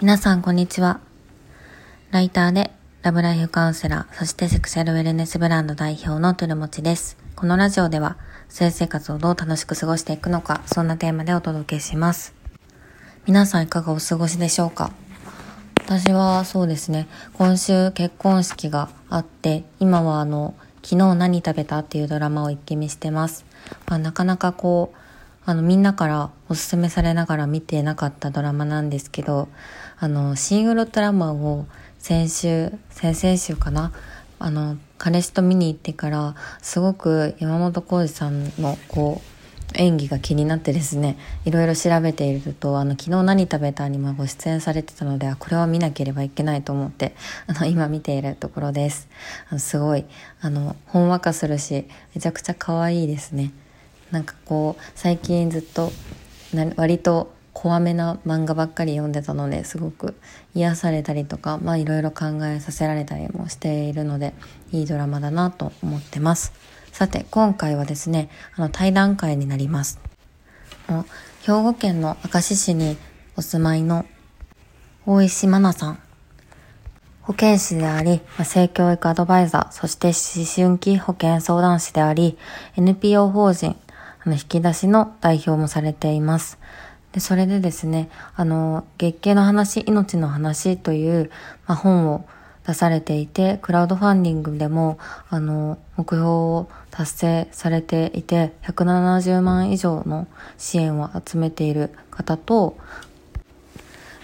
皆さんこんにちは。ライターでラブライフカウンセラー、そしてセクシャルウェルネスブランド代表のトゥルモチです。このラジオでは性生活をどう楽しく過ごしていくのか、そんなテーマでお届けします。皆さんいかがお過ごしでしょうか？私はそうですね、今週結婚式があって、今はあの、昨日何食べたっていうドラマを一気見してます。まあ、なかなかこう、あのみんなからおすすめされながら見てなかったドラマなんですけどあのシン・ウルトラマンを先週先々週かな？あの彼氏と見に行ってからすごく山本浩二さんのこう演技が気になってですねいろいろ調べているとあの昨日何食べたにもご出演されてたのでこれは見なければいけないと思ってあの今見ているところです。あのすごいあのほんわかするしめちゃくちゃ可愛いですね。なんかこう最近ずっと割と怖めな漫画ばっかり読んでたのですごく癒されたりとかまあいろいろ考えさせられたりもしているのでいいドラマだなと思ってます。さて今回はですねあの対談会になります。兵庫県の明石市にお住まいの大石真奈さん。保健師であり、性教育アドバイザー、そして思春期保健相談師であり、NPO 法人あの、引き出しの代表もされています。で、それでですね、あの、月経の話、命の話という、まあ、本を出されていて、クラウドファンディングでも、あの、目標を達成されていて、170万以上の支援を集めている方と、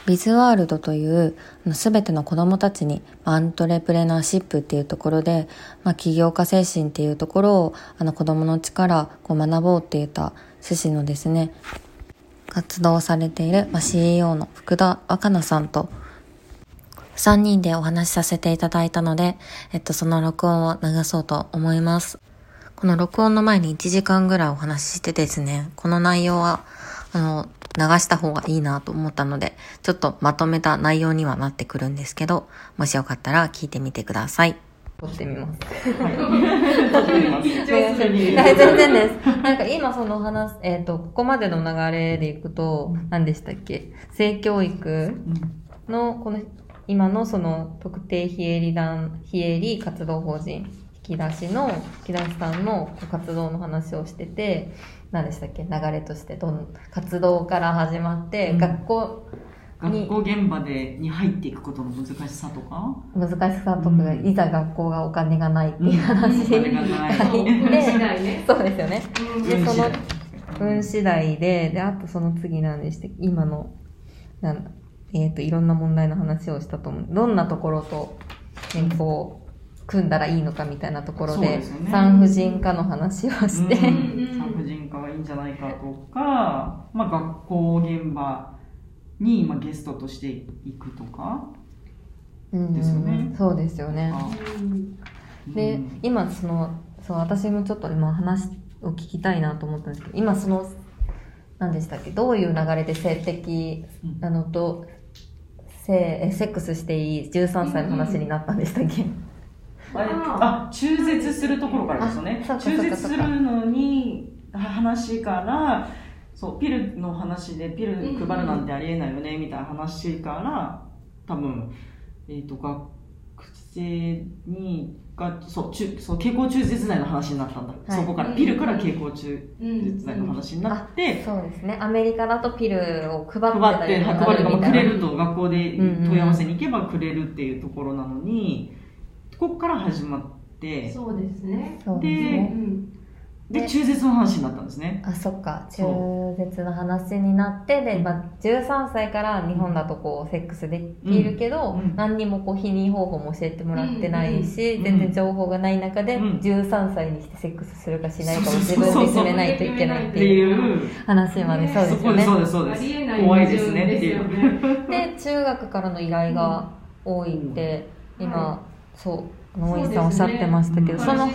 ビズワールドというすべての子供たちにアントレプレナーシップっていうところで、まあ、起業家精神っていうところをあの子供の力こう学ぼうっていった趣旨のですね活動されている、CEO の福田若菜さんと3人でお話しさせていただいたので、えっと、その録音を流そうと思います。この録音の前に1時間ぐらいお話ししてですね、この内容は、あの、流した方がいいなと思ったので、ちょっとまとめた内容にはなってくるんですけど、もしよかったら聞いてみてください。撮ってみます。はい。撮ってみます。全然です。なんか今その話、えっ、ー、と、ここまでの流れでいくと、何でしたっけ？性教育の、この、今のその特定非営利団、非営利活動法人、引き出しの、引き出しさんの活動の話をしてて、何でしたっけ？流れとしてどん活動から始まって、うん、学校学校現場でに入っていくことの難しさとか？難しさとか、うん、いざ学校がお金がないっていう話。が入って、そうですよね、でその運次第でであとその次なんでして今のなんえっ、ー、といろんな問題の話をしたと思う。どんなところと健康組んだらいいのかみたいなところで、ね、産婦人科の話をして、産婦人科はいいんじゃないかとか、まあ、学校現場に、まあ、ゲストとして行くとか？ですよね。そうですよね。で、今そのそう私もちょっと今話を聞きたいなと思ったんですけど今その何でしたっけ？どういう流れで性的、あのと性セックスしていい？13歳の話になったんでしたっけ、あ中絶するところからですよね。中絶するのに話からそうピルの話でピル配るなんてありえないよねみたいな話から多分、えーと、学生にがそう中そう経口中絶剤の話になったんだ、はい、そこからピルから経口中絶剤の話になって、そうですね。アメリカだとピルを配って配って配ってくれると学校で問い合わせに行けばくれるっていうところなのに、ここから始まってそうですね。で、で中絶の話になったんですね。あそっか。中絶の話になってで、まあ、13歳から日本だとこうセックスできるけど、うん、何にもこう避妊方法も教えてもらってないし、うん、全然情報がない中で、13歳にしてセックスするかしないかを自分で決めないといけないっていう話まで。そうですよね。そうですそうです怖いですねっていう。で中学からの依頼が多いって、今、そう野井さんおっしゃってましたけど、その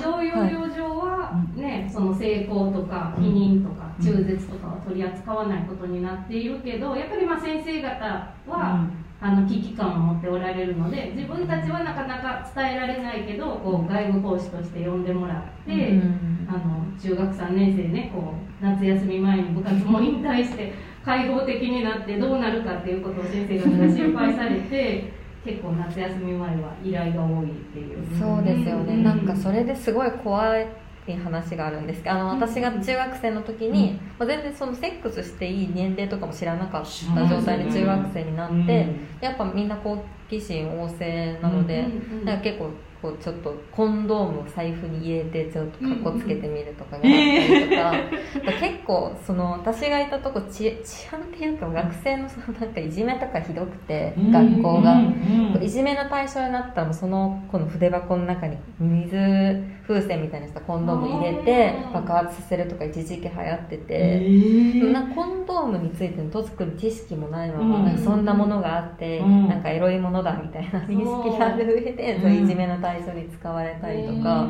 その性交とか避妊とか中絶とかは取り扱わないことになっているけどやっぱりまあ先生方は、あの危機感を持っておられるので自分たちはなかなか伝えられないけどこう外部講師として呼んでもらって、あの中学3年生ねこう夏休み前に部活も引退して帰開放的になってどうなるかっていうことを先生方が心配されて 結構夏休み前は依頼が多いっていう。そうですよね、なんかそれですごい怖い話があるんですけどあの私が中学生の時に、まあ、全然そのセックスしていい年齢とかも知らなかった状態で中学生になって、やっぱみんな好奇心旺盛なので、なんか結構こうちょっとコンドームを財布に入れてちょっとかっこつけてみるとかがあったりとか、結構その私がいたとこ治安っていうか学生のそのなんかいじめとかひどくて、学校が、いじめの対象になったらそのこの筆箱の中に水風船みたいなしたコンドーム入れて爆発させるとか一時期流行ってて、なコンドームについてのとつくる知識もないまま、そんなものがあって、なんかエロいものだみたいな認識がある上で、そう。いじめの対象に使われたりとか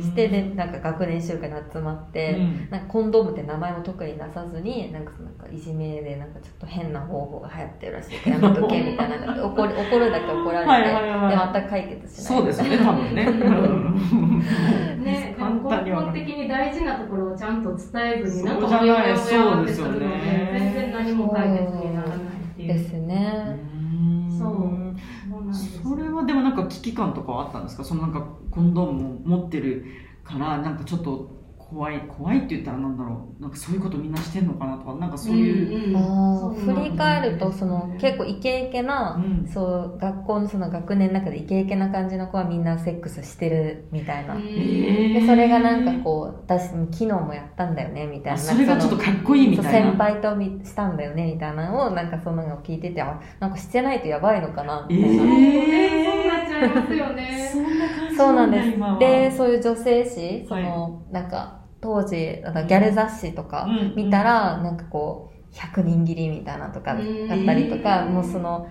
してでなんか学年集会に集まって、うん、なんかコンドームって名前も特になさずになんかなんかいじめでなんかちょっと変な方法が流行ってるらしい。か らやめとけみたいな。怒り怒るだけ怒られて、はいはいはい、でまた解決しないそうですね多分ね。ね根本的に大事なところをちゃんと伝えずになんかもやもやするので全然何も解決にならないっていうですねそう。それはでもなんか危機感とかはあったんですか？そのなんかコンドームを持ってるからなんかちょっと怖い怖いって言ったらなんだろう。なんかそういうことみんなしてんのかなとか。なんかそういう、うんうん、振り返るとその結構イケイケな、うん、そう学校のその学年の中でイケイケな感じの子はみんなセックスしてるみたいな、でそれがなんかこう私昨日もやったんだよねみたいな。それがちょっとかっこいいみたいな。先輩としたんだよねみたいなのをなんかそんなのを聞いててあなんかしてないとやばいのかなみたいな、えー、そうなっちゃいますよねそうなんです。でそういう女性誌その、はい、なんか当時ギャル雑誌とか見たら、なんかこう100人切りみたいなとかだったりとか、もうその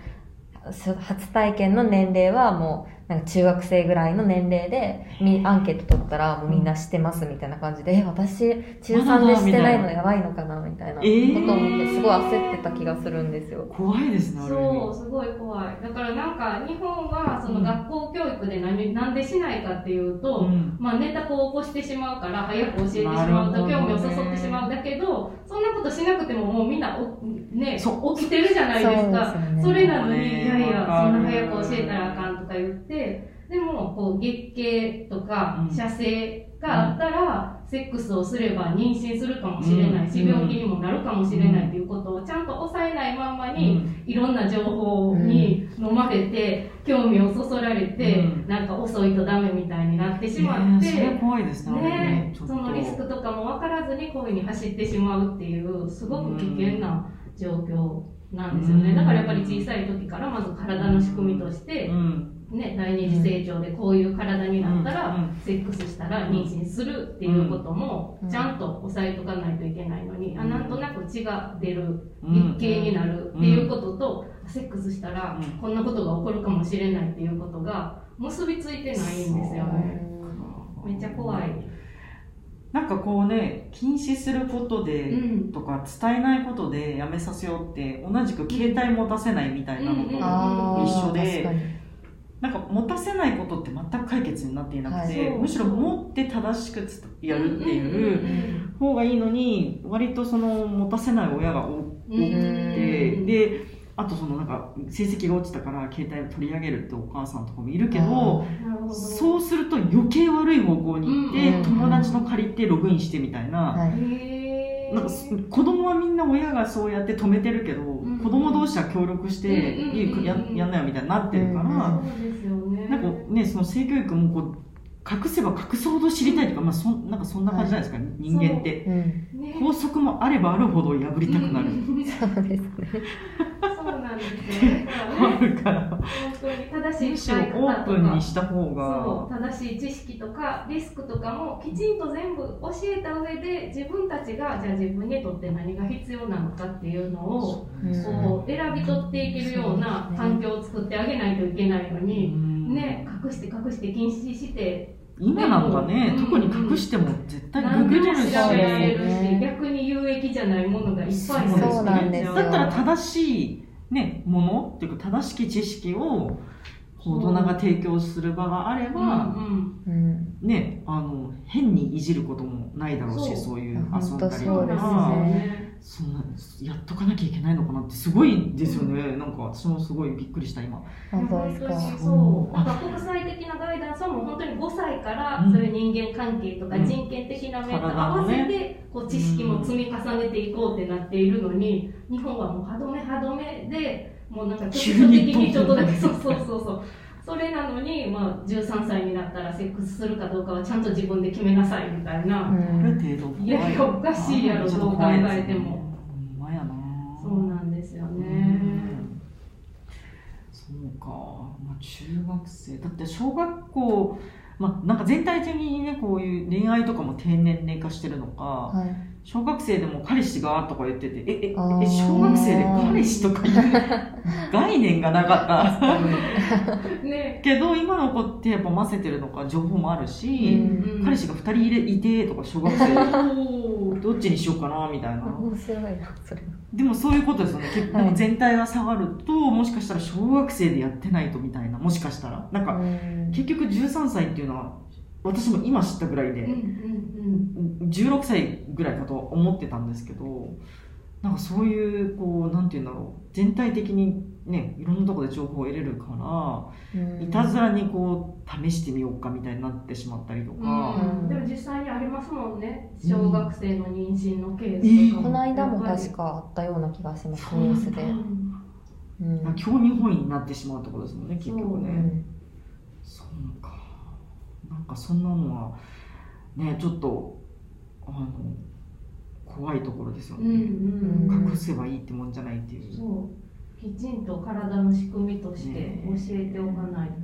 初体験の年齢はもうなんか中学生ぐらいの年齢でアンケート取ったらもうみんな知ってますみたいな感じで、え、私中3でしてないのやばいのかなみたいなことを思ってすごい焦ってた気がするんですよ。怖いですね、そう、すごい怖い。だからなんか日本はその学校教育で何、なんでしないかっていうと、うん、まあネタこう起こしてしまうから早く教えてしまうと興味をそそってしまう。だけど、そんなことしなくてももうみんなね、起きてるじゃないですか。そ、ね,、れなのに、いやいや、そんな早く教えたらあかんとか言って、でも、こう、月経とか、射精があったら、セックスをすれば妊娠するかもしれないし、病気にもなるかもしれないということをちゃんと抑えないままに、いろんな情報に飲まれて、興味をそそられて、なんか遅いとダメみたいになってしまって、怖いですね。そのリスクとかも分からずにこういうふうに走ってしまうっていう、すごく危険な状況なんですよね。だからやっぱり小さい時からまず体の仕組みとして、ね、第二次成長でこういう体になったら、セックスしたら妊娠するっていうことも、ちゃんと押さえとかないといけないのに、あなんとなく血が出る、月経になるっていうことと、セックスしたら、こんなことが起こるかもしれないっていうことが、結びついてないんですよね。めっちゃ怖い。なんかこうね禁止することで、とか伝えないことでやめさせようって同じく携帯持たせないみたいなのと一緒で、なんか持たせないことって全く解決になっていなくて、はい、むしろ持って正しくやるっていう方がいいのに割とその持たせない親が多くて、であとそのなんか成績が落ちたから携帯を取り上げるってお母さんとかもいるけどそうすると余計悪い方向に行って、友達の借りてログインしてみたいな。はい。なんか子供はみんな親がそうやって止めてるけど、うん、子供同士は協力して、いいややんなよみたいになってるから、なんかねその性教育もこう隠せば隠すほど知りたいとか、まあ、そなんかそんな感じじゃないですか、はい、人間って、う。ん、法則もあればあるほど破りたくなる、そうですねそうなんですねあるから本当に正しい使い方オープンにした方がそう正しい知識とかリスクとかもきちんと全部教えた上で自分たちがじゃあ自分にとって何が必要なのかっていうのを、うん、こう選び取っていけるような環境を作ってあげないといけないのに、うん。ね、隠して隠して禁止して今なんかね、特に隠しても絶対ググれるし、ね、逆に有益じゃないものがいっぱいそうなんですだったら正しい、ね、ものっていうか正しき知識を大人が提供する場があれば、うんうん、ね、あの変にいじることもないだろうしそう。いう遊んだりとか、ね、そんなやっとかなきゃいけないのかなってすごいですよね、なんか私もすごいびっくりした今。本当ですか？そう。なんか国際的なガイダンスはもう本当に5歳からそういう人間関係とか人権的な面と合わせてこう知識も積み重ねていこうってなっているのに日本はもう歯止め歯止めでもうなんか局所的にちょっとだけそうそうそうそうそれなのに、まあ、13歳になったらセックスするかどうかはちゃんと自分で決めなさいみたいな、ある程度いやいやおかしいやろどう考えても。ほんまやなそうなんですよね。そうか、まあ、中学生。だって小学校まあなんか全体的にねこういう恋愛とかも低年齢化してるのか、はい。小学生でも彼氏がとか言っててえええ小学生で彼氏とかいう概念がなかったね、けど今の子ってやっぱ混ぜてるのか情報もあるし、うん。彼氏が2人いれいてとか小学生。どっちにしようかなみたいな。面白いなそれでもそういうことですよね。結構全体が下がるともしかしたら小学生でやってないとみたいな。もしかしたら。なんかうん。結局13歳っていうのは私も今知ったぐらいでうんうん16歳ぐらいかと思ってたんですけどなんかそういうこうなんて言うんだろう。全体的にねいろんなところで情報を得れるからうん。いたずらにこう試してみようかみたいになってしまったりとうんか、うん。でも実際にありますもんね。小学生の妊娠のケースとかこの間も確かかあったような気がしますニュースで、うん興味本位になってしまうってことですもんね結局うね。んそうか。なんかそんなのはねちょっとあの怖いところですようんうね、ん。隠せばいいってもんじゃないっていう。そうきちんと体の仕組みとして教えておかないと、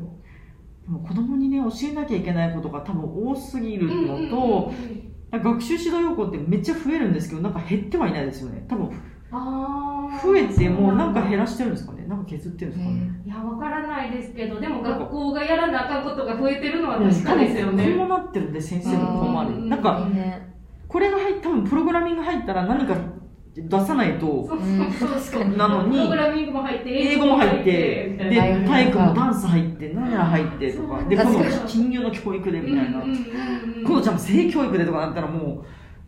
でも子供にね教えなきゃいけないことが多分多すぎるのと、学習指導要項ってめっちゃ増えるんですけどなんか減ってはいないですよね。多分増えてもなんか減だらしてるんですかね。なんか削ってるんですかね、いやわからないですけどでも学校がやらなあかんことが増えてるのは確かですよね、こうなってるんで先生も困るうん。なんかねこれが入っ多分プログラミング入ったら何か出さないとなのにプログラミングも入って英語も入ってでな。体育もダンス入って何やら入ってとかで今度金融の教育でみたいな。今度じゃあ性教育でとかなったらも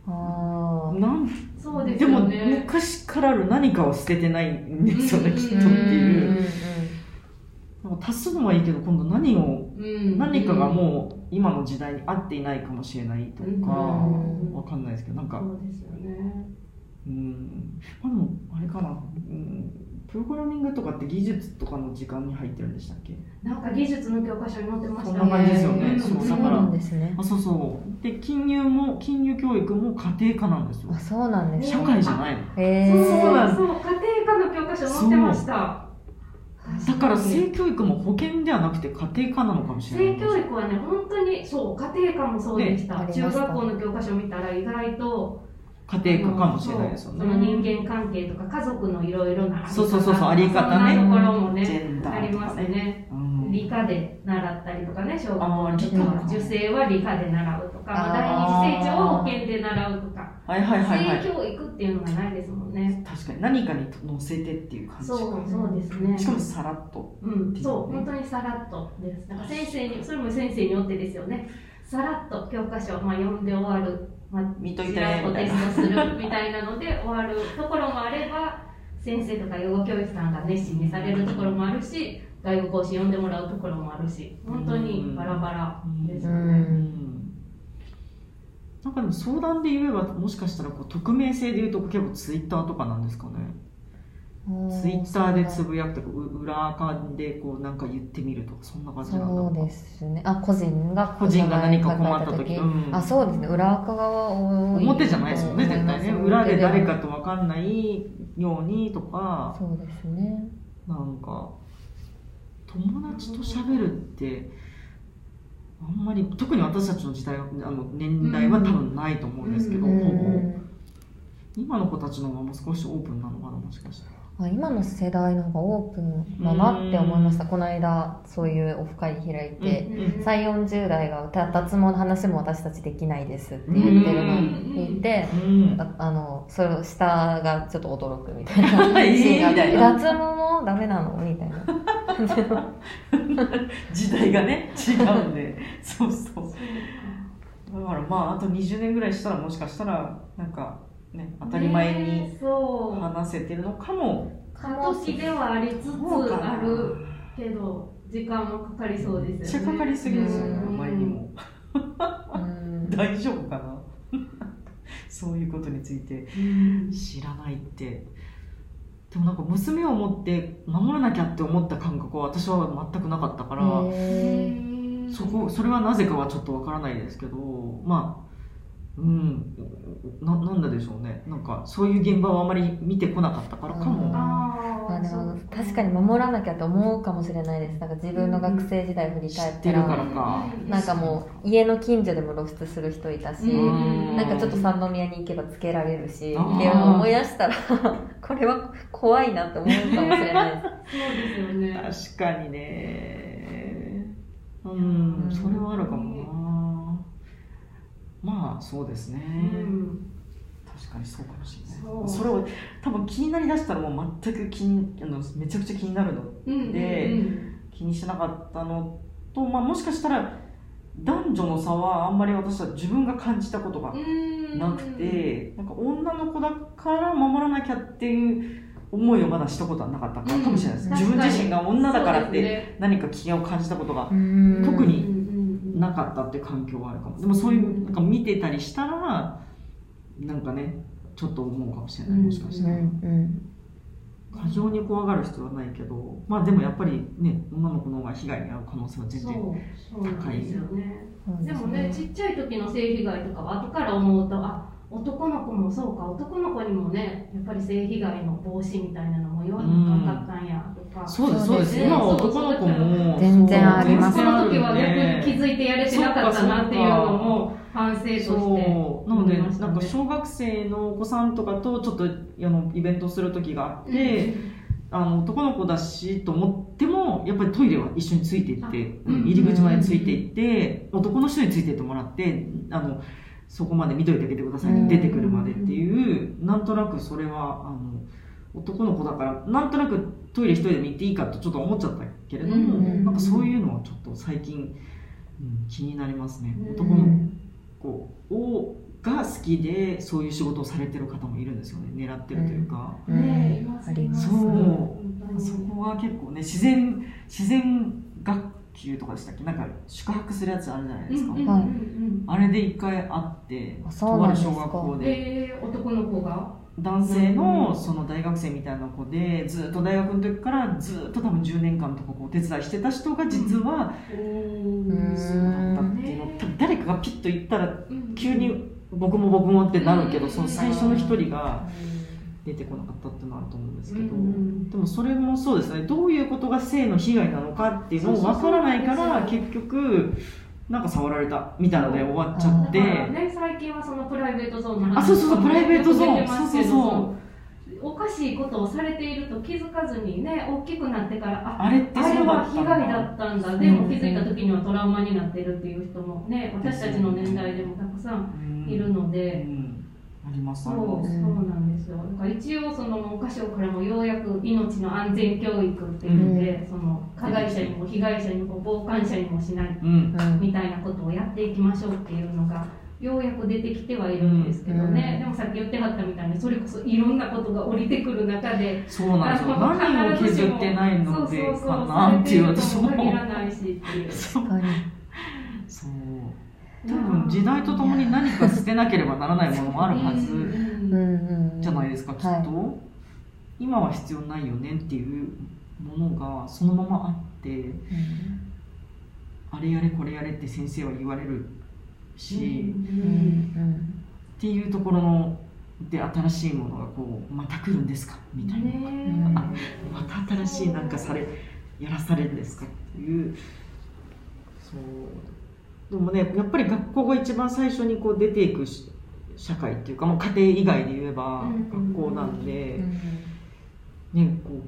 あうなんそうですでも昔からある何かを捨ててないんですよねうんきっとってーいう。なんか足すのはいいけど今度何をうん。何かがもう今の時代に合っていないかもしれないとかうん。わかんないですけどなんかそうですよねうん。まあでもあれかな、うん、プログラミングとかって技術とかの時間に入ってるんでしたっけ？なんか技術の教科書に載ってましたそんな感じですよね。うん。そうそうだからなんですね。あそうそう。で金融も金融教育も家庭科なんですよ。あそうなんです社会じゃないの。へそうえそう。なんそう家庭科の教科書載ってました。だから性教育も保険ではなくて家庭科なのかもしれない。性教育はね本当にそう家庭科もそうでした、ね中学校の教科書見たら意外と家庭科かもしれないですよそうそのね人間関係とか家族のいろいろなそうそうそうそうあり方ねそんなところもジね。ありますね。理科で習ったりとかね小学校の受精は。理科で習うとか第二次成長は保険で習うとか。はいはいはいはい。性教育っていうのがないですもんね。確かに何かに乗せてっていう感じか。そうそうですね。しかもさらっと。うん、そう、本当にさらっとです。なんか先生に、それも先生によってですよね。さらっと教科書、まあ、読んで終わる、まあ、見といてちらみたいな。テストするみたいなので終わるところもあれば、先生とか養護教育さんが熱心にされるところもあるし、外部講師読んでもらうところもあるし、本当にバラバラですようね。うん。なんかでも相談で言えばもしかしたらこう匿名性で言うと結構ツイッターとかなんですかねツイッターでつぶやくとかう裏垢でこうなんか言ってみるとかそんな感じなんだそうですね。あ個人が個人が何か困った時。うん。あそうですね。裏垢が表じゃないですもんね絶対ね。裏で誰かと分かんないようにとか。そうですね。なんか友達と喋るってあんまり特に私たちの時代はあの年代は多分ないと思うんですけど、うん。うん今の子たちの方がもう少しオープンなのかなもしかしたらあ今の世代の方がオープンだなって思いました。この間そういうオフ会開いて、うん3 4 0代がた脱毛の話も私たちできないですって言ってるのを聞いて、うん。ああのそれを下がちょっと驚くみたいな。えーシーンがあってみたいな。脱毛もダメなの？みたいな。時代がね違うんで。そうそう。だからまああと20年ぐらいしたらもしかしたらなんかね、当たり前に話せてるのかも。過渡期ではありつつあるけど時間もかかりそうですよね。めっちゃかかりすぎですよね、あまりにも。大丈夫かな？そういうことについて知らないって。でもなんか娘を持って守らなきゃって思った感覚は私は全くなかったからそこそれはなぜかはちょっとわからないですけどまあうん。ななんだでしょうね。なんかそういう現場をあまり見てこなかったからかも。まあでも確かに守らなきゃと思うかもしれないです。なんか自分の学生時代振り返ったら,、なんかもう家の近所でも露出する人いたし、なんかちょっと三宮に行けばつけられるしっていうのを思い出したら これは怖いなって思うかもしれないです。そうですよね。確かにね。うん。それはあるかもなまあそうですね、うん確かにそうかもしれない。それを多分気になりだしたらもう全く気にあのめちゃくちゃ気になるの。で、うんうんうん、気にしなかったのと、まあ、もしかしたら男女の差はあんまり私は自分が感じたことがなくてなんか女の子だから守らなきゃっていう思いをまだしたことはなかったかもしれないです、うん、自分自身が女だからって何か危険を感じたことが特になかったって環境はあるかも。でもそういうなんか見てたりしたらなんかねちょっと思うかもしれない。もしかしたら、過剰に怖がる必要はないけどまあでもやっぱりね女の子の方が被害に遭う可能性は全然高いですよね。でもねちっちゃい時の性被害とかは後から思うとあ男の子もそうか男の子にもねやっぱり性被害の防止みたいなのも世の中かったんやとか、そうですそうです、今は男の子も全然あります。その時は逆に気づいてやれてなかったなっていうのも反省としてなので、なんか小学生のお子さんとかとちょっとあのイベントする時があって、あの男の子だしと思ってもやっぱりトイレは一緒についていって、入り口までついていって、男の人についていってもらってあのそこまで見といてあげてください出てくるまでっていう、なんとなくそれはあの男の子だからなんとなくトイレ一人でも行っていいかとちょっと思っちゃったけれども、なんかそういうのはちょっと最近、うん、気になりますね。男の子をが好きでそういう仕事をされてる方もいるんですよね。狙ってるというか、うん、ね。あります。そう。そこは結構ね自然自然学級とかでしたっけ？なんか宿泊するやつあるじゃないですか、うんうんうんうん、あれで一回会ってとある小学校で、えー、男の子が？男性のその大学生みたいな子でずっと大学の時からずっと多分10年間とかこう手伝いしてた人が実はそうだったっていうの。多分誰かがピッと言ったら急に僕も僕もってなるけどその最初の一人が出てこなかったっていうのはあると思うんですけどでもそれもそうですね。どういうことが性の被害なのかっていうのを分からないから結局。なんか触られたみたいなので終わっちゃって、ね、最近はそのプライベートゾーンの話あそうそうそうプライベートゾーン。そうそうそう。おかしいことをされていると気づかずにね大きくなってからああれってあれは被害だったんだ。でも気づいた時にはトラウマになってるっていう人もね私たちの年代でもたくさんいるので。うんうんあります。そうそうなんですよ。だから一応その文科省からもようやく命の安全教育っていうので、うん、その加害者にも被害者にも傍観者にもしない、うん、みたいなことをやっていきましょうっていうのがようやく出てきてはいるんですけどね、うん、でもさっき言ってはったみたいにそれこそいろんなことが降りてくる中でそうなんですよ。何を削ってないのでかなっていう私も。限らないしっていう 多分時代とともに何か捨てなければならないものもあるはずじゃないですかきっと、はい、今は必要ないよねっていうものがそのままあって、うん、あれやれこれやれって先生は言われるし、うん、っていうところので新しいものがこうまた来るんですかみたいな、また新しいなんかされやらされるんですかっていう。そうでもねやっぱり学校が一番最初にこう出ていく社会っていうかもう家庭以外で言えば学校なんで、ね、こ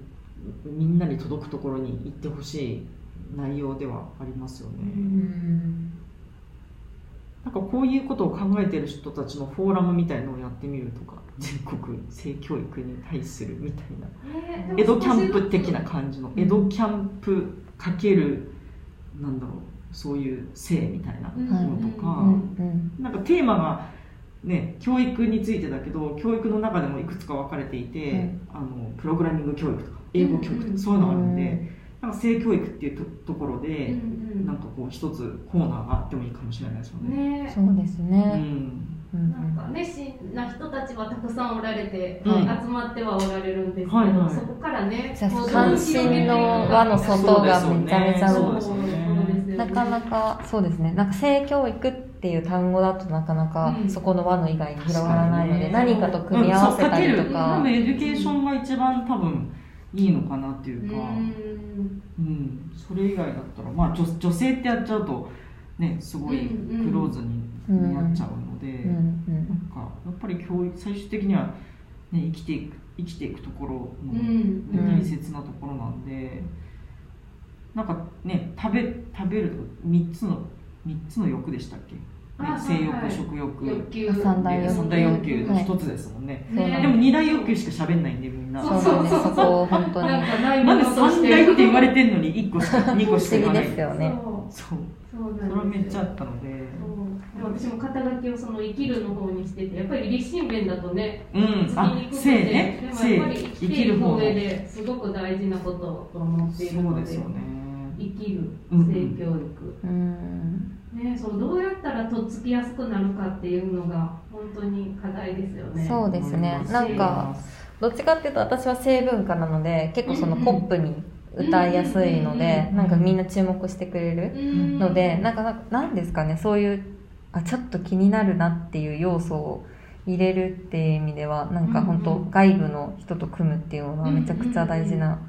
うみんなに届くところに行ってほしい内容ではありますよね。なんかこういうことを考えてる人たちのフォーラムみたいのをやってみるとか全国性教育に対するみたいな、江戸キャンプ的な感じの。江戸キャンプかけるなんだろうそういう性みたいなものとか、なんかテーマがね、教育についてだけど教育の中でもいくつか分かれていて、うん、あのプログラミング教育とか英語教育とかそういうのがあるんで、うん、なんか性教育っていうところで、うんうん、なんかこう一つコーナーがあってもいいかもしれないですよね。ね。そうですね、うん。なんか熱心な人たちはたくさんおられて、うん、集まってはおられるんですけど、はいはい、そこからね関心の輪の外がめちゃめちゃ、ね、なかなか。そうですね。なんか性教育っていう単語だとなかなかそこの輪の以外に広がらないので、何かと組み合わせたりとか,、うん、 education が一番多分いいのかなっていうか、うん、それ以外だったらまあ女女性ってやっちゃうとねすごいクローズになっちゃうので、うんうん、なんかやっぱり教育最終的には、ね、生きていく生きていくところの、ね、大切なところなんで、なんかね食べ食べると3つの3つの欲でしたっけ？ね、性欲、はい、食欲。三大欲三大欲求の一つですもんね、はい、でも二大欲求しか喋んないんでみんな。そうなんです。そこ本当に。なんで三大って言われてんのに一個しか 二個しか言わない？ですよね。そう。そう。それはめっちゃあったので。私も肩書きをその生きるの方にしててやっぱり立身弁だとね、うん、あ性ねでもやっぱり生きていく上ですごく大事なことと思っているので。そうですよね生きる性教育、うん、ね、そうどうやったらとっつきやすくなるかっていうのが本当に課題ですよね。そうですね。なんかどっちかっていうと私は性文化なので結構そのポップに、歌いやすいので、なんかみんな注目してくれるので、なんかなんですかねそういうあちょっと気になるなっていう要素を入れるっていう意味ではなんか本当外部の人と組むっていうのはめちゃくちゃ大事な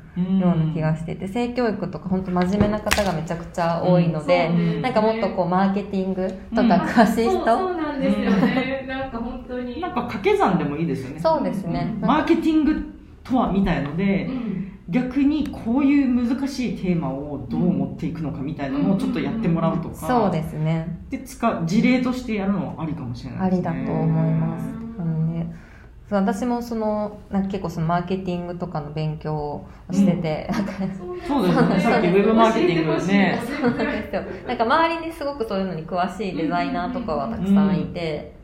ような気がしてて性教育とか本当真面目な方がめちゃくちゃ多いのでなんかもっとこうマーケティングとか詳しい人。そうなんですよね。なんか本当に。なんか掛け算でもいいですよね。そうですね。マーケティングとはみたいので、逆にこういう難しいテーマをどう持っていくのかみたいなのをちょっとやってもらうとか、そうですね。で使事例としてやるのはありかもしれないですね。ありだと思います。あのねそう私もそのなんか結構そのマーケティングとかの勉強をしてて、うん、そうですね。さっきウェブマーケティングね。そうなんですよ。なんか周りにすごくそういうのに詳しいデザイナーとかはたくさんいて、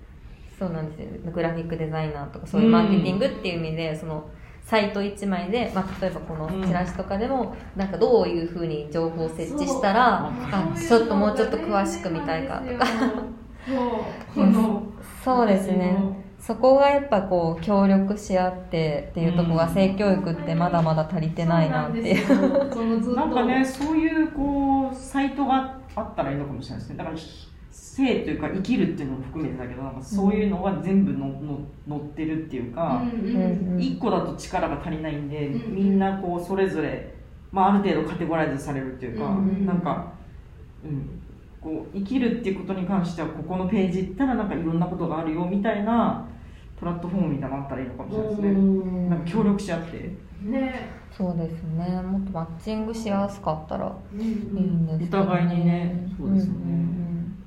うん、そうなんですよ。グラフィックデザイナーとかそういうマーケティングっていう意味でそのサイト1枚で、まあ、例えばこのチラシとかでも、なんかどういうふうに情報を設置したらあちょっともうちょっと詳しく見たいかとか。そう ですねそこがやっぱこう協力し合ってっていうところが性教育ってまだまだ足りてないなっていう。なんかねそういうこうサイトがあったらいいのかもしれないですね。だから生というか生きるっていうのも含めてだけどなんかそういうのが全部のの乗ってるっていうか、一個だと力が足りないんで、みんなこうそれぞれ、まあ、ある程度カテゴライズされるっていうか、なんか、うん、こう生きるっていうことに関してはここのページ行ったらなんかいろんなことがあるよみたいなプラットフォームみたいなのあったらいいのかもしれないですね。なんか協力し合って。ね。そうですね。もっとマッチングしやすかったらいいんですけど、ね、お互いにね。そうですね、うんうん